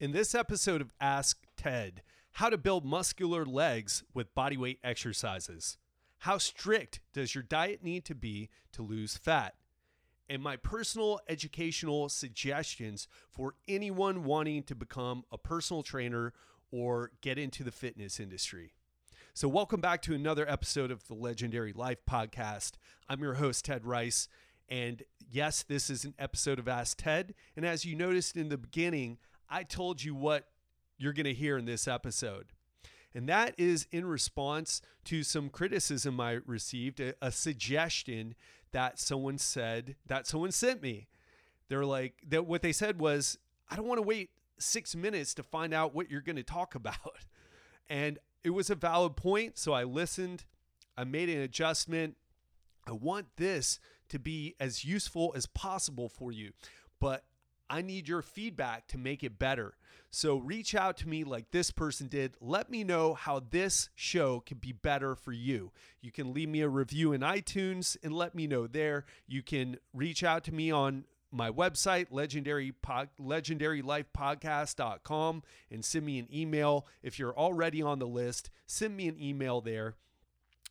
In this episode of Ask Ted, how to build muscular legs with bodyweight exercises. How strict does your diet need to be to lose fat? And my personal educational suggestions for anyone wanting to become a personal trainer or get into the fitness industry. So, welcome back to another episode of the Legendary Life Podcast. I'm your host, Ted Rice. And yes, this is an episode of Ask Ted. And as you noticed in the beginning, I told you what you're going to hear in this episode. And that is in response to some criticism I received, a, a suggestion that someone said, that someone sent me. They're like, that what they said was, I don't want to wait six minutes to find out what you're going to talk about. And it was a valid point. So I listened, I made an adjustment. I want this to be as useful as possible for you. But I need your feedback to make it better. So reach out to me like this person did. Let me know how this show can be better for you. You can leave me a review in iTunes and let me know there. You can reach out to me on my website legendary pod, legendarylifepodcast.com and send me an email if you're already on the list send me an email there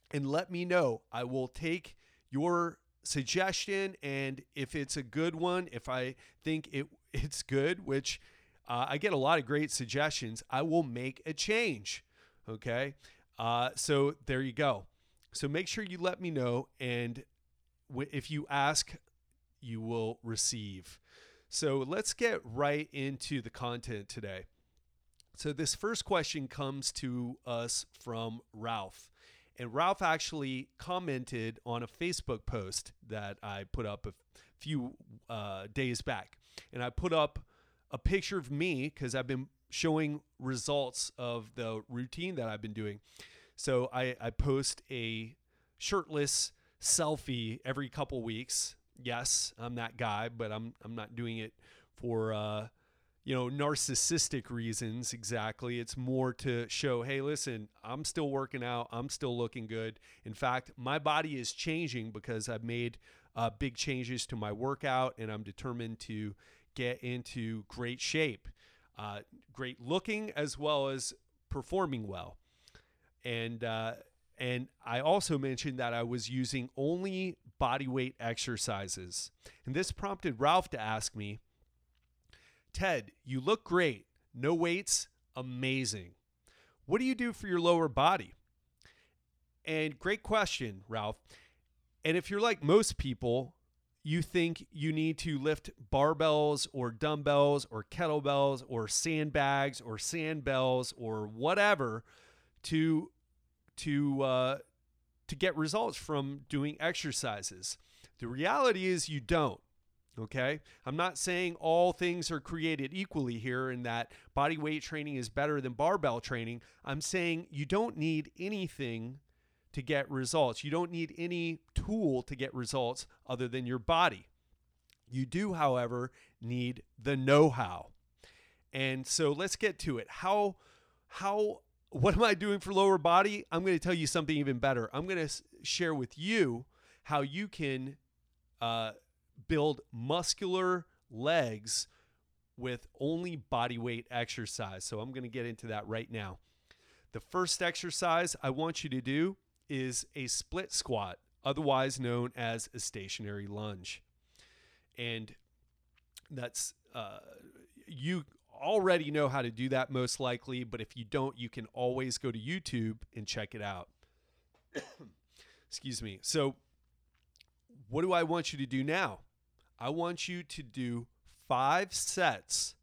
and let me know i will take your suggestion and if it's a good one if i think it it's good which uh, i get a lot of great suggestions i will make a change okay? Uh, so there you go. So make sure you let me know and w- if you ask you will receive. So let's get right into the content today. So this first question comes to us from ralph and Ralph actually commented on a Facebook post that I put up a few uh, days back. And I put up a picture of me because I've been showing results of the routine that I've been doing. So I, I post a shirtless selfie every couple weeks. Yes, I'm that guy, but I'm I'm not doing it for uh, you know, narcissistic reasons exactly. It's more to show, hey, listen, I'm still working out. I'm still looking good. In fact, my body is changing because I've made uh, big changes to my workout and I'm determined to get into great shape, uh, great looking as well as performing well. And, uh, and I also mentioned that I was using only body weight exercises. And this prompted Ralph to ask me, Ted, you look great. No weights, amazing. What do you do for your lower body? And great question, Ralph. And if you're like most people, you think you need to lift barbells or dumbbells or kettlebells or sandbags or sandbells or whatever to to uh, to get results from doing exercises. The reality is you don't. Okay. I'm not saying all things are created equally here and that body weight training is better than barbell training. I'm saying you don't need anything to get results. You don't need any tool to get results other than your body. You do, however, need the know how. And so let's get to it. How, how, what am I doing for lower body? I'm going to tell you something even better. I'm going to share with you how you can, uh, build muscular legs with only body weight exercise. So I'm going to get into that right now. The first exercise I want you to do is a split squat, otherwise known as a stationary lunge. And that's, uh, you already know how to do that most likely, but if you don't, you can always go to YouTube and check it out. Excuse me. So, what do I want you to do now? I want you to do five sets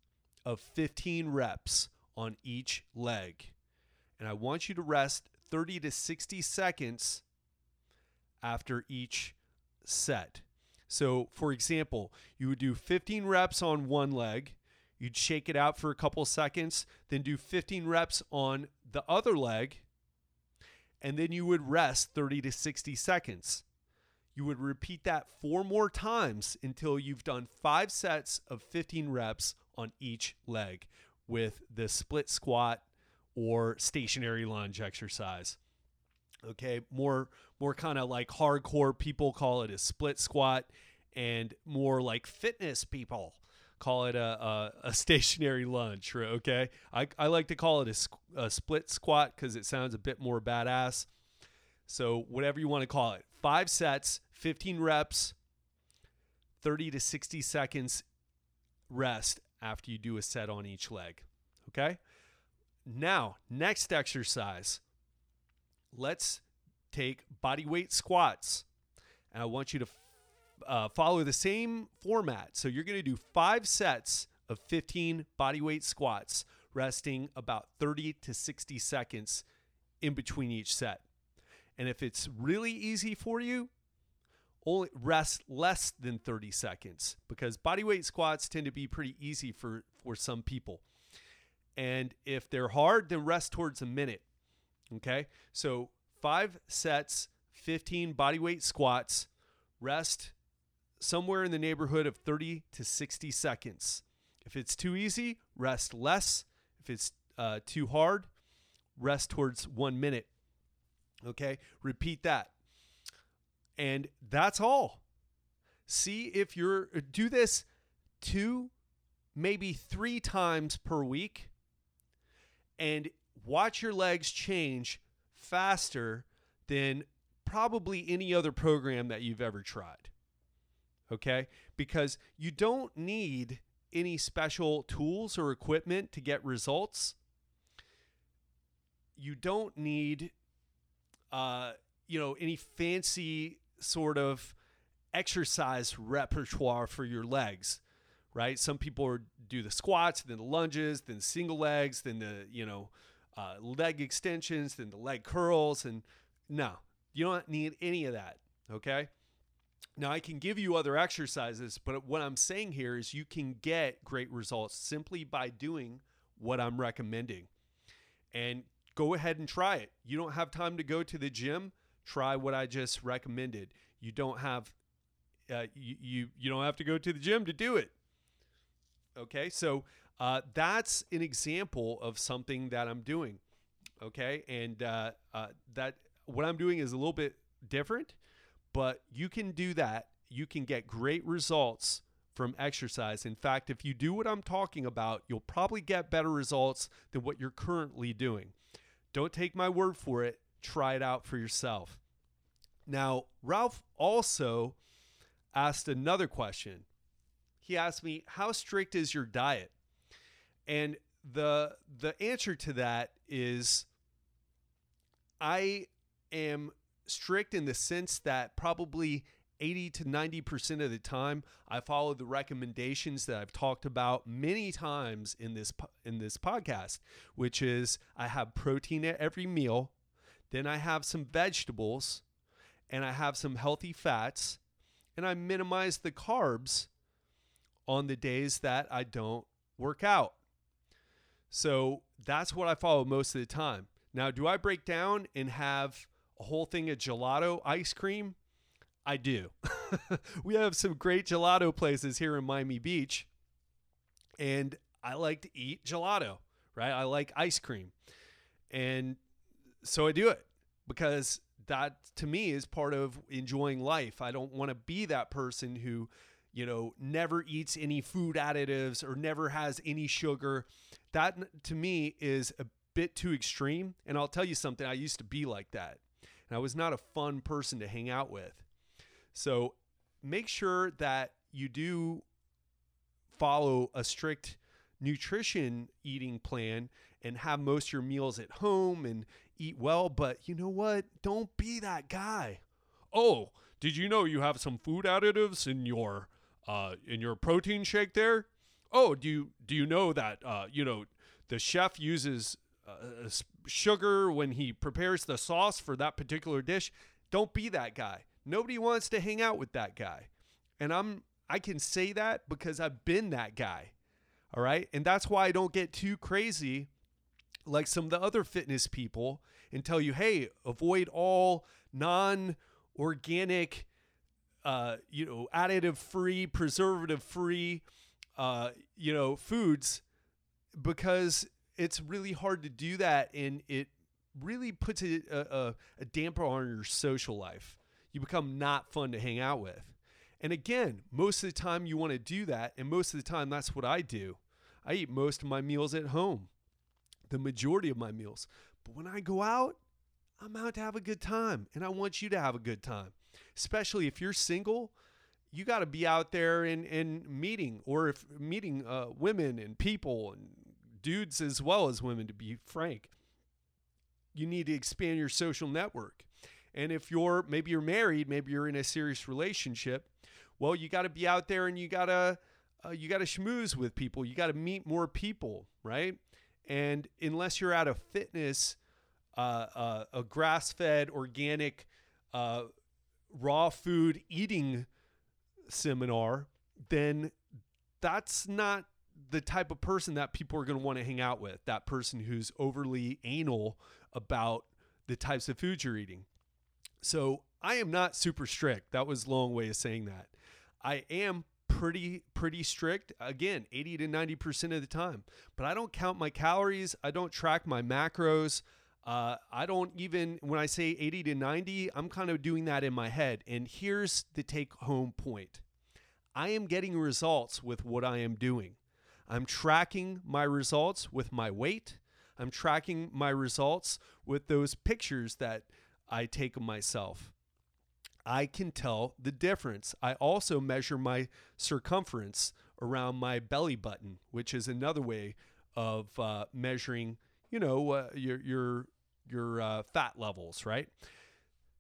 of 15 reps on each leg. And I want you to rest 30 to 60 seconds after each set. So, for example, you would do 15 reps on one leg, you'd shake it out for a couple seconds, then do 15 reps on the other leg, and then you would rest 30 to 60 seconds. You would repeat that four more times until you've done five sets of 15 reps on each leg with the split squat or stationary lunge exercise. Okay, more more kind of like hardcore people call it a split squat and more like fitness people call it a, a, a stationary lunge. Okay, I, I like to call it a, a split squat because it sounds a bit more badass. So whatever you want to call it, five sets, 15 reps, 30 to 60 seconds rest after you do a set on each leg. Okay. Now, next exercise. Let's take body weight squats. And I want you to uh, follow the same format. So you're going to do five sets of 15 body weight squats, resting about 30 to 60 seconds in between each set. And if it's really easy for you, only rest less than 30 seconds because body weight squats tend to be pretty easy for for some people. And if they're hard, then rest towards a minute. Okay? So, 5 sets, 15 body weight squats, rest somewhere in the neighborhood of 30 to 60 seconds. If it's too easy, rest less. If it's uh, too hard, rest towards one minute. Okay, repeat that. And that's all. See if you're, uh, do this two, maybe three times per week, and watch your legs change faster than probably any other program that you've ever tried. Okay? Because you don't need any special tools or equipment to get results. You don't need uh, you know, any fancy sort of exercise repertoire for your legs, right? Some people are, do the squats, then the lunges, then single legs, then the, you know, uh, leg extensions, then the leg curls. And no, you don't need any of that. Okay. Now, I can give you other exercises, but what I'm saying here is you can get great results simply by doing what I'm recommending. And go ahead and try it. You don't have time to go to the gym, try what I just recommended. You don't have uh, you, you you don't have to go to the gym to do it. Okay, so uh, that's an example of something that I'm doing. Okay, and uh, uh, that what I'm doing is a little bit different, but you can do that. You can get great results from exercise. In fact, if you do what I'm talking about, you'll probably get better results than what you're currently doing. Don't take my word for it. Try it out for yourself. Now, Ralph also asked another question. He asked me, "How strict is your diet?" And the the answer to that is I am strict in the sense that probably 80 to 90% of the time I follow the recommendations that I've talked about many times in this in this podcast, which is I have protein at every meal, then I have some vegetables, and I have some healthy fats, and I minimize the carbs on the days that I don't work out. So that's what I follow most of the time. Now, do I break down and have a whole thing of gelato ice cream? I do. we have some great gelato places here in Miami Beach, and I like to eat gelato, right? I like ice cream. And so I do it because that to me is part of enjoying life. I don't want to be that person who, you know, never eats any food additives or never has any sugar. That to me is a bit too extreme. And I'll tell you something, I used to be like that. And I was not a fun person to hang out with. So make sure that you do follow a strict nutrition eating plan and have most of your meals at home and eat well. But you know what? Don't be that guy. Oh, did you know you have some food additives in your uh, in your protein shake there? Oh, do you do you know that uh, you know the chef uses uh, sugar when he prepares the sauce for that particular dish? Don't be that guy. Nobody wants to hang out with that guy. And I'm I can say that because I've been that guy. All right? And that's why I don't get too crazy like some of the other fitness people and tell you, "Hey, avoid all non-organic uh, you know, additive free, preservative free uh, you know, foods because it's really hard to do that and it really puts a, a, a damper on your social life you become not fun to hang out with. And again, most of the time you want to do that. And most of the time, that's what I do. I eat most of my meals at home, the majority of my meals. But when I go out, I'm out to have a good time. And I want you to have a good time, especially if you're single. You got to be out there and, and meeting, or if meeting uh, women and people and dudes as well as women, to be frank. You need to expand your social network. And if you're maybe you're married, maybe you're in a serious relationship, well, you got to be out there and you got to uh, you got to schmooze with people. You got to meet more people, right? And unless you're at a fitness, uh, uh, a grass-fed, organic, uh, raw food eating seminar, then that's not the type of person that people are going to want to hang out with. That person who's overly anal about the types of foods you're eating. So I am not super strict. That was a long way of saying that. I am pretty pretty strict again 80 to 90 percent of the time but i don't count my calories. I don't track my macros. Uh, i don't even when i say 80 to 90 i'm kind of doing that in my head. And here's the take home point. I am getting results with what i am doing. I'm tracking my results with my weight. I'm tracking my results with those pictures that i take myself I can tell the difference. I also measure my circumference around my belly button, which is another way of uh, measuring, you know, uh, your your your uh, fat levels, right?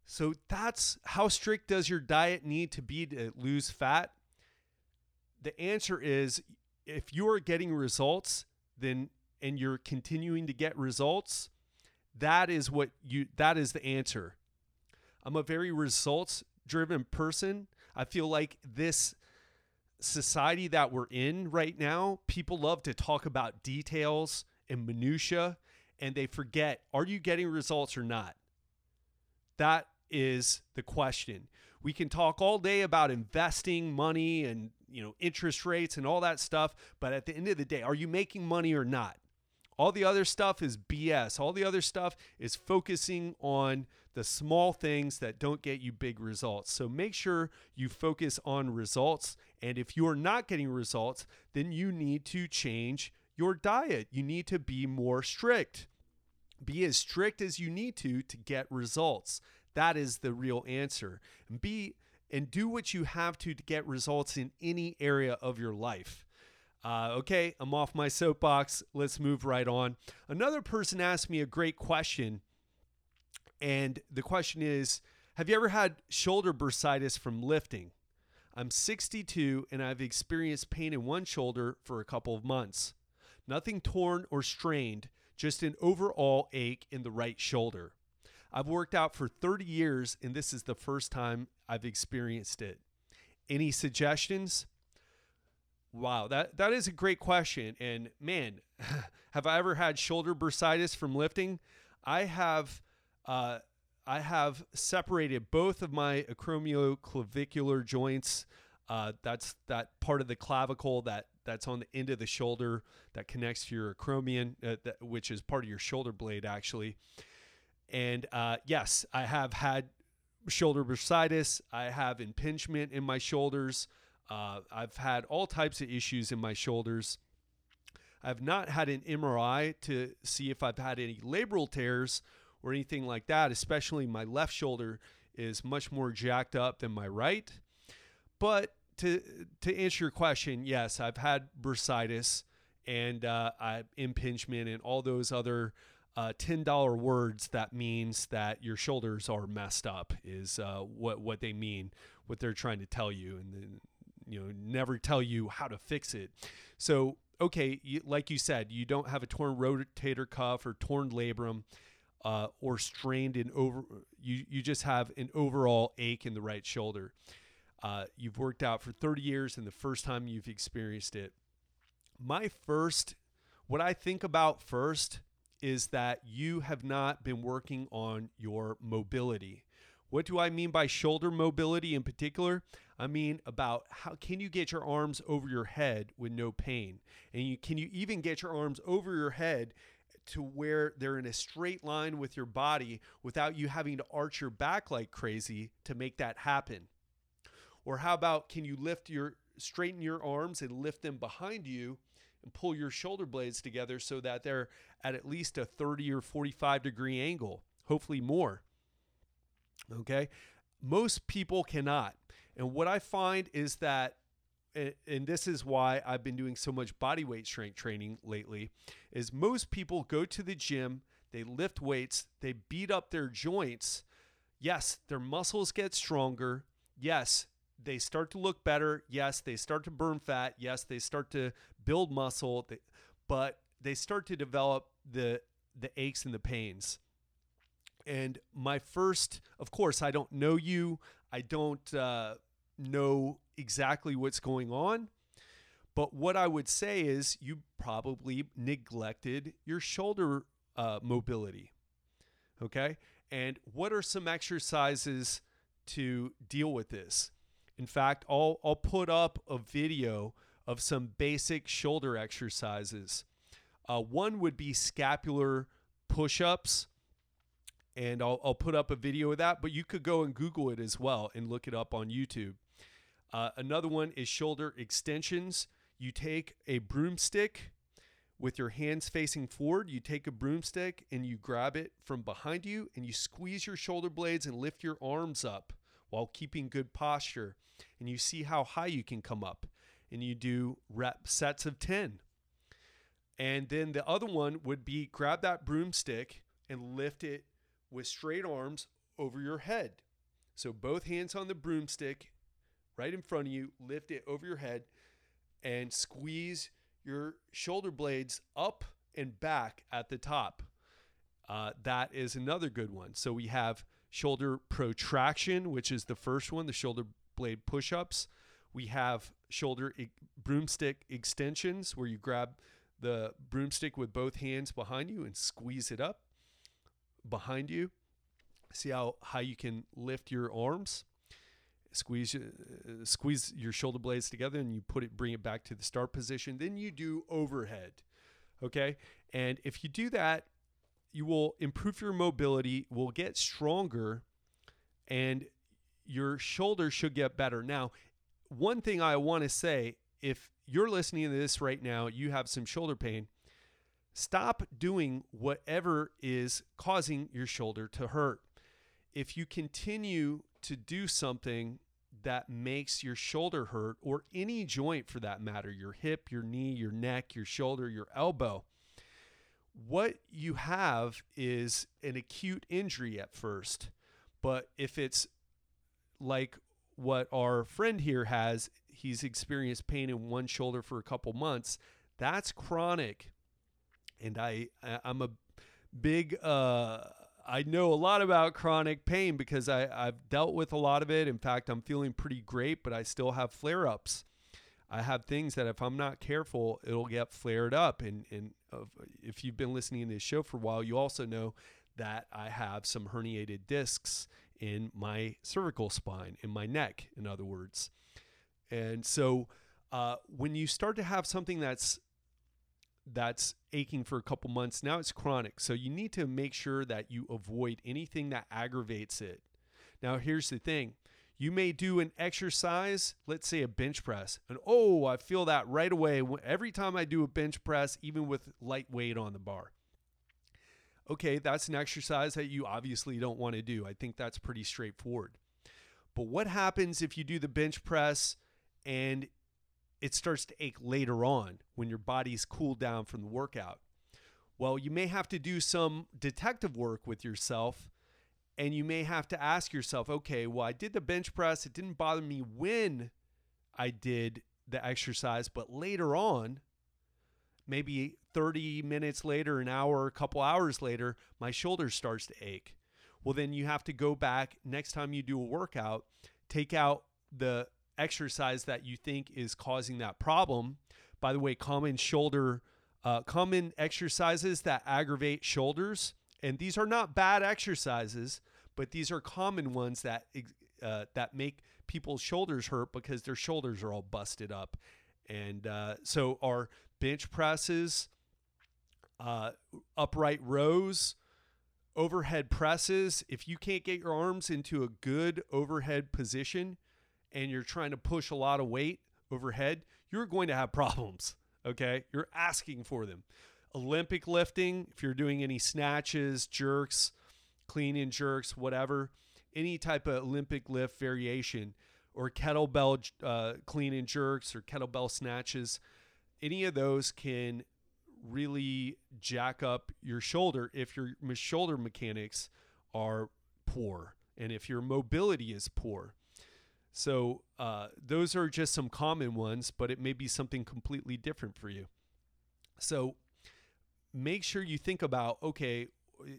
So that's how strict does your diet need to be to lose fat? The answer is if you're getting results, then and you're continuing to get results, that is what you that is the answer. I'm a very results driven person. I feel like this society that we're in right now, people love to talk about details and minutia and they forget are you getting results or not? That is the question. We can talk all day about investing money and, you know, interest rates and all that stuff, but at the end of the day, are you making money or not? All the other stuff is BS. All the other stuff is focusing on the small things that don't get you big results. So make sure you focus on results. And if you're not getting results, then you need to change your diet. You need to be more strict. Be as strict as you need to to get results. That is the real answer. And be and do what you have to to get results in any area of your life. Uh, okay, I'm off my soapbox. Let's move right on. Another person asked me a great question and the question is Have you ever had shoulder bursitis from lifting? I'm 62 and I've experienced pain in one shoulder for a couple of months. Nothing torn or strained, just an overall ache in the right shoulder. I've worked out for 30 years and this is the first time I've experienced it. Any suggestions? Wow, that, that is a great question. And man, have I ever had shoulder bursitis from lifting? I have uh, I have separated both of my acromioclavicular joints. Uh, that's that part of the clavicle that that's on the end of the shoulder that connects to your acromion, uh, that, which is part of your shoulder blade, actually. And uh, yes, I have had shoulder bursitis. I have impingement in my shoulders. Uh, I've had all types of issues in my shoulders. I've not had an MRI to see if I've had any labral tears or anything like that, especially my left shoulder is much more jacked up than my right. But to to answer your question, yes, I've had bursitis and uh, I, impingement and all those other uh, ten dollar words that means that your shoulders are messed up is uh, what what they mean, what they're trying to tell you, and then you know never tell you how to fix it. So okay, you, like you said, you don't have a torn rotator cuff or torn labrum uh, or strained in over you you just have an overall ache in the right shoulder. Uh, you've worked out for 30 years and the first time you've experienced it. My first what i think about first is that you have not been working on your mobility what do i mean by shoulder mobility in particular i mean about how can you get your arms over your head with no pain and you can you even get your arms over your head to where they're in a straight line with your body without you having to arch your back like crazy to make that happen. Or how about can you lift your straighten your arms and lift them behind you and pull your shoulder blades together so that they're at at least a 30 or 45 degree angle, hopefully more. Okay? Most people cannot. And what I find is that and this is why I've been doing so much body weight strength training lately is most people go to the gym, they lift weights, they beat up their joints. Yes, their muscles get stronger. Yes, they start to look better. Yes, they start to burn fat. Yes, they start to build muscle, but they start to develop the the aches and the pains. And my first, of course, I don't know you. I don't uh, know exactly what's going on. But what I would say is you probably neglected your shoulder uh, mobility. Okay. And what are some exercises to deal with this? In fact, I'll, I'll put up a video of some basic shoulder exercises. Uh, one would be scapular push ups. And I'll, I'll put up a video of that, but you could go and Google it as well and look it up on YouTube. Uh, another one is shoulder extensions. You take a broomstick with your hands facing forward. You take a broomstick and you grab it from behind you and you squeeze your shoulder blades and lift your arms up while keeping good posture. And you see how high you can come up. And you do rep sets of 10. And then the other one would be grab that broomstick and lift it with straight arms over your head. So both hands on the broomstick right in front of you, lift it over your head, and squeeze your shoulder blades up and back at the top. Uh, that is another good one. So we have shoulder protraction, which is the first one, the shoulder blade push ups. We have shoulder e- broomstick extensions, where you grab the broomstick with both hands behind you and squeeze it up behind you. See how high you can lift your arms squeeze uh, squeeze your shoulder blades together and you put it bring it back to the start position then you do overhead okay and if you do that you will improve your mobility will get stronger and your shoulder should get better now one thing i want to say if you're listening to this right now you have some shoulder pain stop doing whatever is causing your shoulder to hurt if you continue to do something that makes your shoulder hurt or any joint for that matter, your hip, your knee, your neck, your shoulder, your elbow, what you have is an acute injury at first. But if it's like what our friend here has, he's experienced pain in one shoulder for a couple months, that's chronic. And I I'm a big uh I know a lot about chronic pain because I, I've dealt with a lot of it. In fact, I'm feeling pretty great, but I still have flare ups. I have things that if I'm not careful, it'll get flared up. And, and uh, if you've been listening to this show for a while, you also know that I have some herniated discs in my cervical spine, in my neck, in other words. And so uh, when you start to have something that's that's aching for a couple months. Now it's chronic. So you need to make sure that you avoid anything that aggravates it. Now, here's the thing you may do an exercise, let's say a bench press, and oh, I feel that right away every time I do a bench press, even with light weight on the bar. Okay, that's an exercise that you obviously don't want to do. I think that's pretty straightforward. But what happens if you do the bench press and it starts to ache later on when your body's cooled down from the workout. Well, you may have to do some detective work with yourself and you may have to ask yourself, okay, well, I did the bench press. It didn't bother me when I did the exercise, but later on, maybe 30 minutes later, an hour, a couple hours later, my shoulder starts to ache. Well, then you have to go back next time you do a workout, take out the exercise that you think is causing that problem. By the way, common shoulder, uh, common exercises that aggravate shoulders, and these are not bad exercises, but these are common ones that uh, that make people's shoulders hurt because their shoulders are all busted up. And uh, so, our bench presses, uh, upright rows, overhead presses. If you can't get your arms into a good overhead position, and you're trying to push a lot of weight overhead, you're going to have problems. Okay. You're asking for them. Olympic lifting, if you're doing any snatches, jerks, clean and jerks, whatever, any type of Olympic lift variation, or kettlebell uh, clean and jerks or kettlebell snatches, any of those can really jack up your shoulder if your shoulder mechanics are poor and if your mobility is poor. So, uh, those are just some common ones, but it may be something completely different for you. So, make sure you think about okay,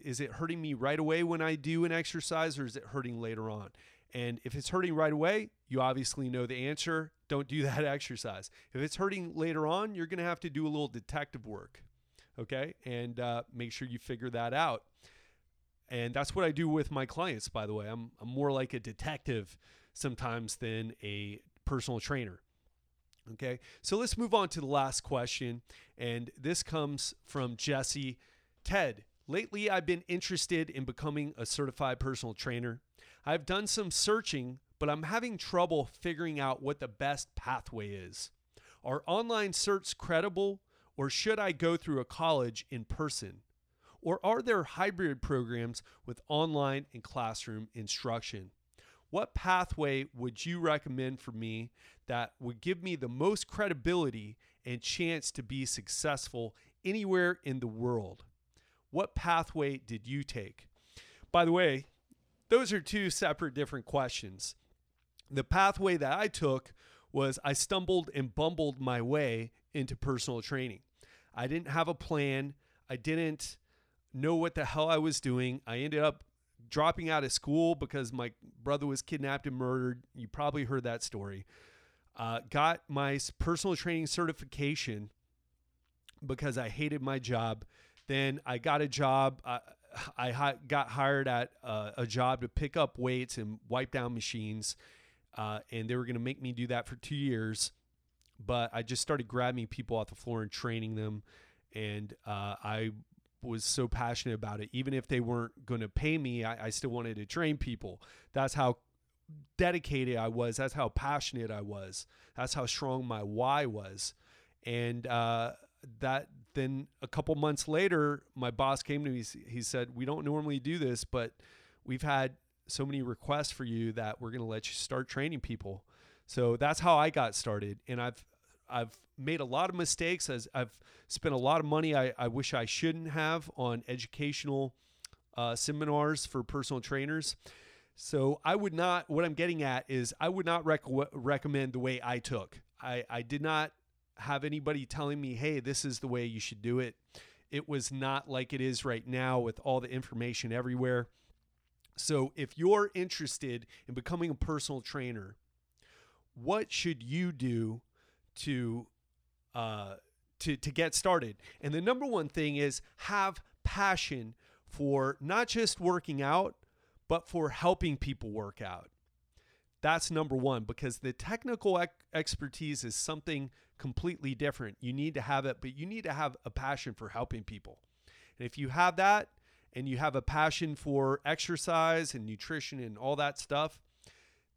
is it hurting me right away when I do an exercise or is it hurting later on? And if it's hurting right away, you obviously know the answer. Don't do that exercise. If it's hurting later on, you're going to have to do a little detective work. Okay. And uh, make sure you figure that out. And that's what I do with my clients, by the way. I'm, I'm more like a detective sometimes than a personal trainer. Okay. So let's move on to the last question. And this comes from Jesse. Ted, lately I've been interested in becoming a certified personal trainer. I've done some searching, but I'm having trouble figuring out what the best pathway is. Are online certs credible, or should I go through a college in person? Or are there hybrid programs with online and classroom instruction? What pathway would you recommend for me that would give me the most credibility and chance to be successful anywhere in the world? What pathway did you take? By the way, those are two separate different questions. The pathway that I took was I stumbled and bumbled my way into personal training. I didn't have a plan. I didn't know what the hell I was doing. I ended up dropping out of school because my brother was kidnapped and murdered. You probably heard that story. Uh, got my personal training certification because I hated my job. Then I got a job. I hi- got hired at uh, a job to pick up weights and wipe down machines, uh, and they were going to make me do that for two years. But I just started grabbing people off the floor and training them, and uh, I was so passionate about it. Even if they weren't going to pay me, I, I still wanted to train people. That's how dedicated I was. That's how passionate I was. That's how strong my why was, and uh, that then a couple months later, my boss came to me. He said, "We don't normally do this, but we've had so many requests for you that we're going to let you start training people." So that's how I got started, and I've I've made a lot of mistakes. As I've spent a lot of money I, I wish I shouldn't have on educational uh, seminars for personal trainers. So I would not. What I'm getting at is I would not rec- recommend the way I took. I, I did not have anybody telling me, hey, this is the way you should do it. It was not like it is right now with all the information everywhere. So, if you're interested in becoming a personal trainer, what should you do to uh, to to get started? And the number one thing is have passion for not just working out, but for helping people work out. That's number one because the technical ec- expertise is something completely different. You need to have it, but you need to have a passion for helping people. And if you have that and you have a passion for exercise and nutrition and all that stuff,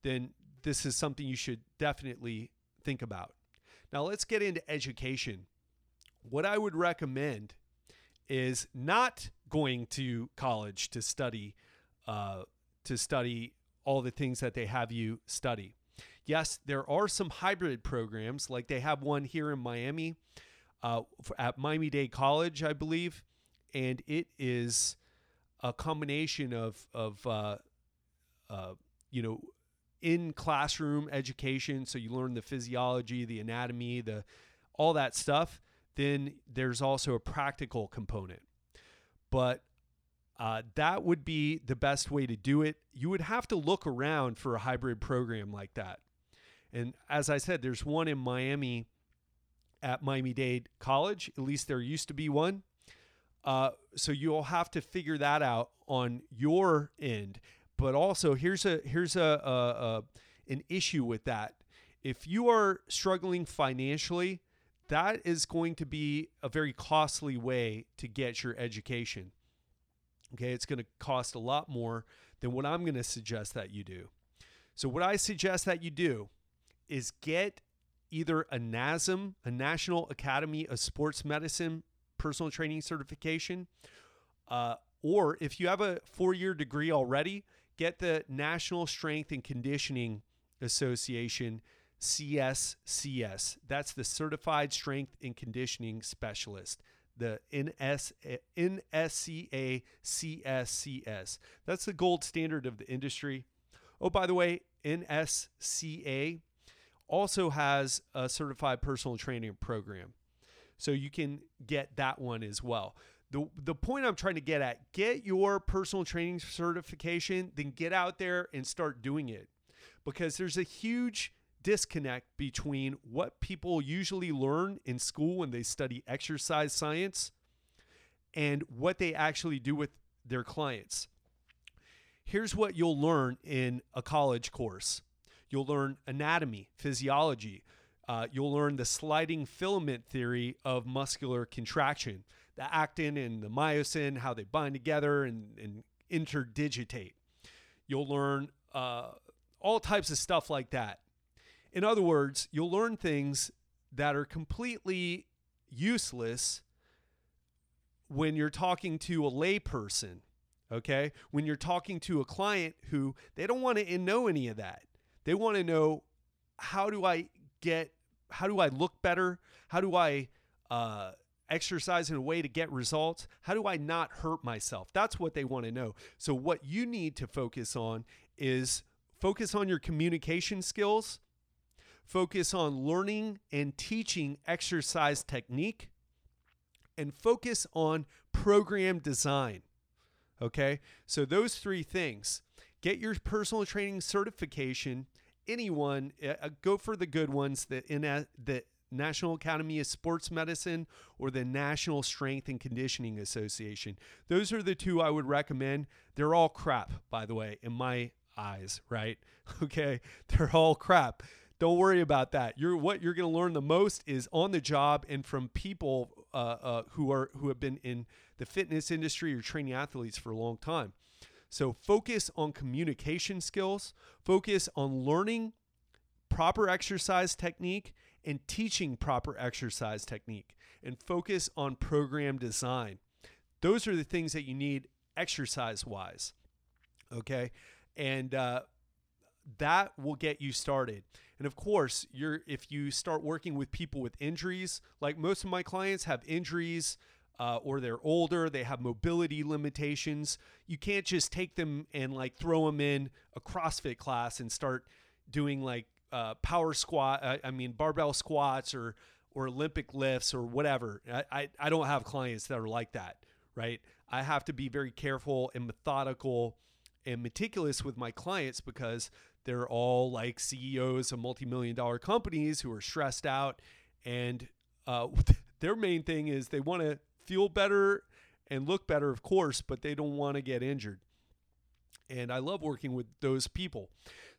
then this is something you should definitely think about. Now, let's get into education. What I would recommend is not going to college to study uh, to study all the things that they have you study. Yes, there are some hybrid programs, like they have one here in Miami uh, at Miami Dade College, I believe, and it is a combination of of uh, uh, you know in classroom education, so you learn the physiology, the anatomy, the all that stuff. Then there's also a practical component, but uh, that would be the best way to do it. You would have to look around for a hybrid program like that. And as I said, there's one in Miami at Miami Dade College. At least there used to be one. Uh, so you'll have to figure that out on your end. But also, here's a here's a, a, a an issue with that. If you are struggling financially, that is going to be a very costly way to get your education. Okay, it's going to cost a lot more than what I'm going to suggest that you do. So, what I suggest that you do is get either a NASM, a National Academy of Sports Medicine personal training certification, uh, or if you have a four year degree already, get the National Strength and Conditioning Association CSCS. That's the Certified Strength and Conditioning Specialist. The NS, NSCA CSCS. That's the gold standard of the industry. Oh, by the way, NSCA also has a certified personal training program. So you can get that one as well. The, the point I'm trying to get at get your personal training certification, then get out there and start doing it because there's a huge disconnect between what people usually learn in school when they study exercise science and what they actually do with their clients. Here's what you'll learn in a college course you'll learn anatomy, physiology. Uh, you'll learn the sliding filament theory of muscular contraction, the actin and the myosin, how they bind together and, and interdigitate. You'll learn uh, all types of stuff like that. In other words, you'll learn things that are completely useless when you're talking to a layperson, okay? When you're talking to a client who they don't want to know any of that. They want to know how do I get, how do I look better? How do I uh, exercise in a way to get results? How do I not hurt myself? That's what they want to know. So, what you need to focus on is focus on your communication skills focus on learning and teaching exercise technique, and focus on program design. Okay, so those three things get your personal training certification. Anyone, uh, go for the good ones that in a, the National Academy of Sports Medicine or the National Strength and Conditioning Association. Those are the two I would recommend. They're all crap, by the way, in my eyes, right? Okay, they're all crap. Don't worry about that. You're what you're going to learn the most is on the job and from people uh, uh, who are who have been in the fitness industry or training athletes for a long time. So focus on communication skills. Focus on learning proper exercise technique and teaching proper exercise technique, and focus on program design. Those are the things that you need exercise wise. Okay, and uh, that will get you started. And of course, you're if you start working with people with injuries, like most of my clients have injuries uh, or they're older, they have mobility limitations. You can't just take them and like throw them in a CrossFit class and start doing like uh, power squat. I, I, mean barbell squats or or Olympic lifts or whatever. I, I I don't have clients that are like that, right? I have to be very careful and methodical and meticulous with my clients because they're all like CEOs of multi-million dollar companies who are stressed out and uh, their main thing is they want to feel better and look better of course but they don't want to get injured and i love working with those people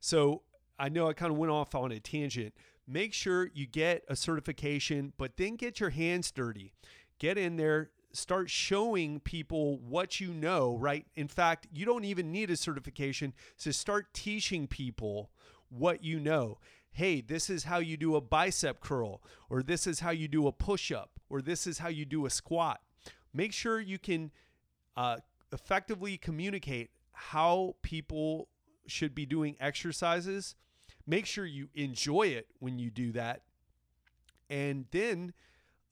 so i know i kind of went off on a tangent make sure you get a certification but then get your hands dirty get in there start showing people what you know, right? In fact, you don't even need a certification to start teaching people what you know. Hey, this is how you do a bicep curl, or this is how you do a push up, or this is how you do a squat. Make sure you can uh, effectively communicate how people should be doing exercises. Make sure you enjoy it when you do that. And then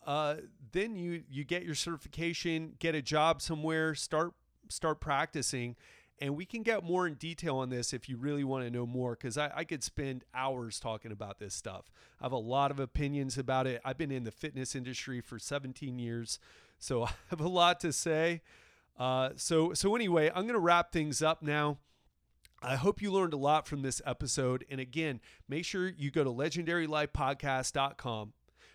uh, then you you get your certification, get a job somewhere, start start practicing, and we can get more in detail on this if you really want to know more because I, I, could spend hours talking about this stuff. I have a lot of opinions about it. I've been in the fitness industry for 17 years, so I have a lot to say. Uh, so so anyway, I'm gonna wrap things up now. I hope you learned a lot from this episode. And again, make sure you go to legendarylifepodcast.com,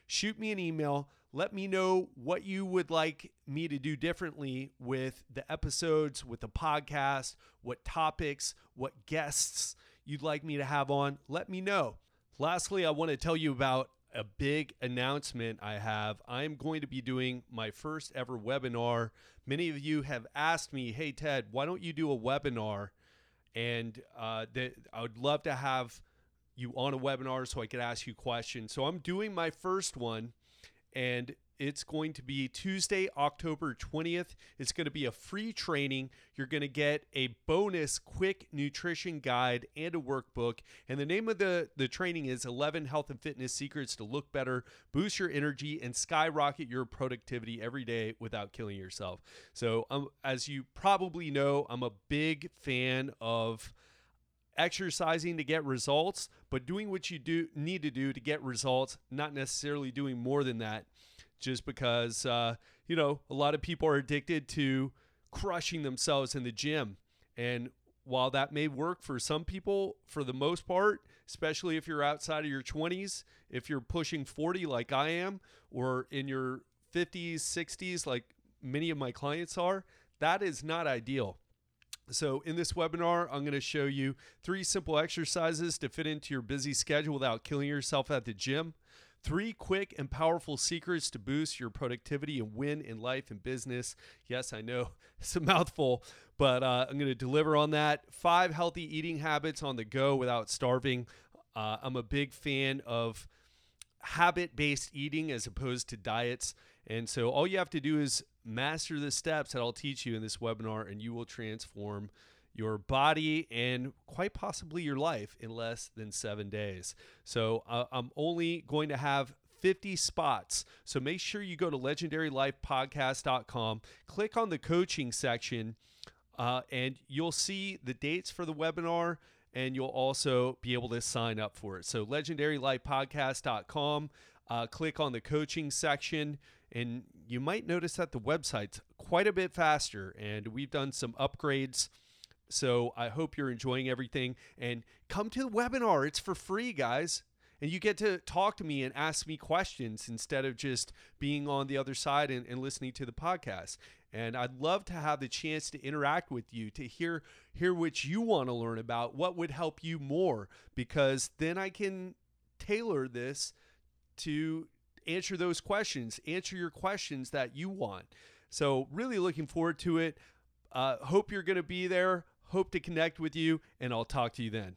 shoot me an email let me know what you would like me to do differently with the episodes, with the podcast, what topics, what guests you'd like me to have on. Let me know. Lastly, I want to tell you about a big announcement I have. I'm going to be doing my first ever webinar. Many of you have asked me, hey, Ted, why don't you do a webinar? And uh, that I would love to have you on a webinar so I could ask you questions. So I'm doing my first one, and it's going to be Tuesday, October 20th. It's going to be a free training. You're going to get a bonus quick nutrition guide and a workbook. And the name of the, the training is 11 Health and Fitness Secrets to Look Better, Boost Your Energy, and Skyrocket Your Productivity every day without killing yourself. So, um, as you probably know, I'm a big fan of exercising to get results, but doing what you do need to do to get results, not necessarily doing more than that just because uh, you know a lot of people are addicted to crushing themselves in the gym and while that may work for some people for the most part especially if you're outside of your 20s if you're pushing 40 like i am or in your 50s 60s like many of my clients are that is not ideal so, in this webinar, I'm going to show you three simple exercises to fit into your busy schedule without killing yourself at the gym. Three quick and powerful secrets to boost your productivity and win in life and business. Yes, I know it's a mouthful, but uh, I'm going to deliver on that. Five healthy eating habits on the go without starving. Uh, I'm a big fan of habit based eating as opposed to diets. And so all you have to do is master the steps that I'll teach you in this webinar, and you will transform your body and quite possibly your life in less than seven days. So uh, I'm only going to have 50 spots. So make sure you go to legendarylifepodcast.com, click on the coaching section, uh, and you'll see the dates for the webinar and you'll also be able to sign up for it. So legendarylifepodcast.com, uh, click on the coaching section, and you might notice that the website's quite a bit faster, and we've done some upgrades so I hope you're enjoying everything and come to the webinar. It's for free, guys. And you get to talk to me and ask me questions instead of just being on the other side and, and listening to the podcast. And I'd love to have the chance to interact with you, to hear hear what you want to learn about, what would help you more, because then I can tailor this to answer those questions, answer your questions that you want. So really looking forward to it. Uh, hope you're going to be there. Hope to connect with you, and I'll talk to you then.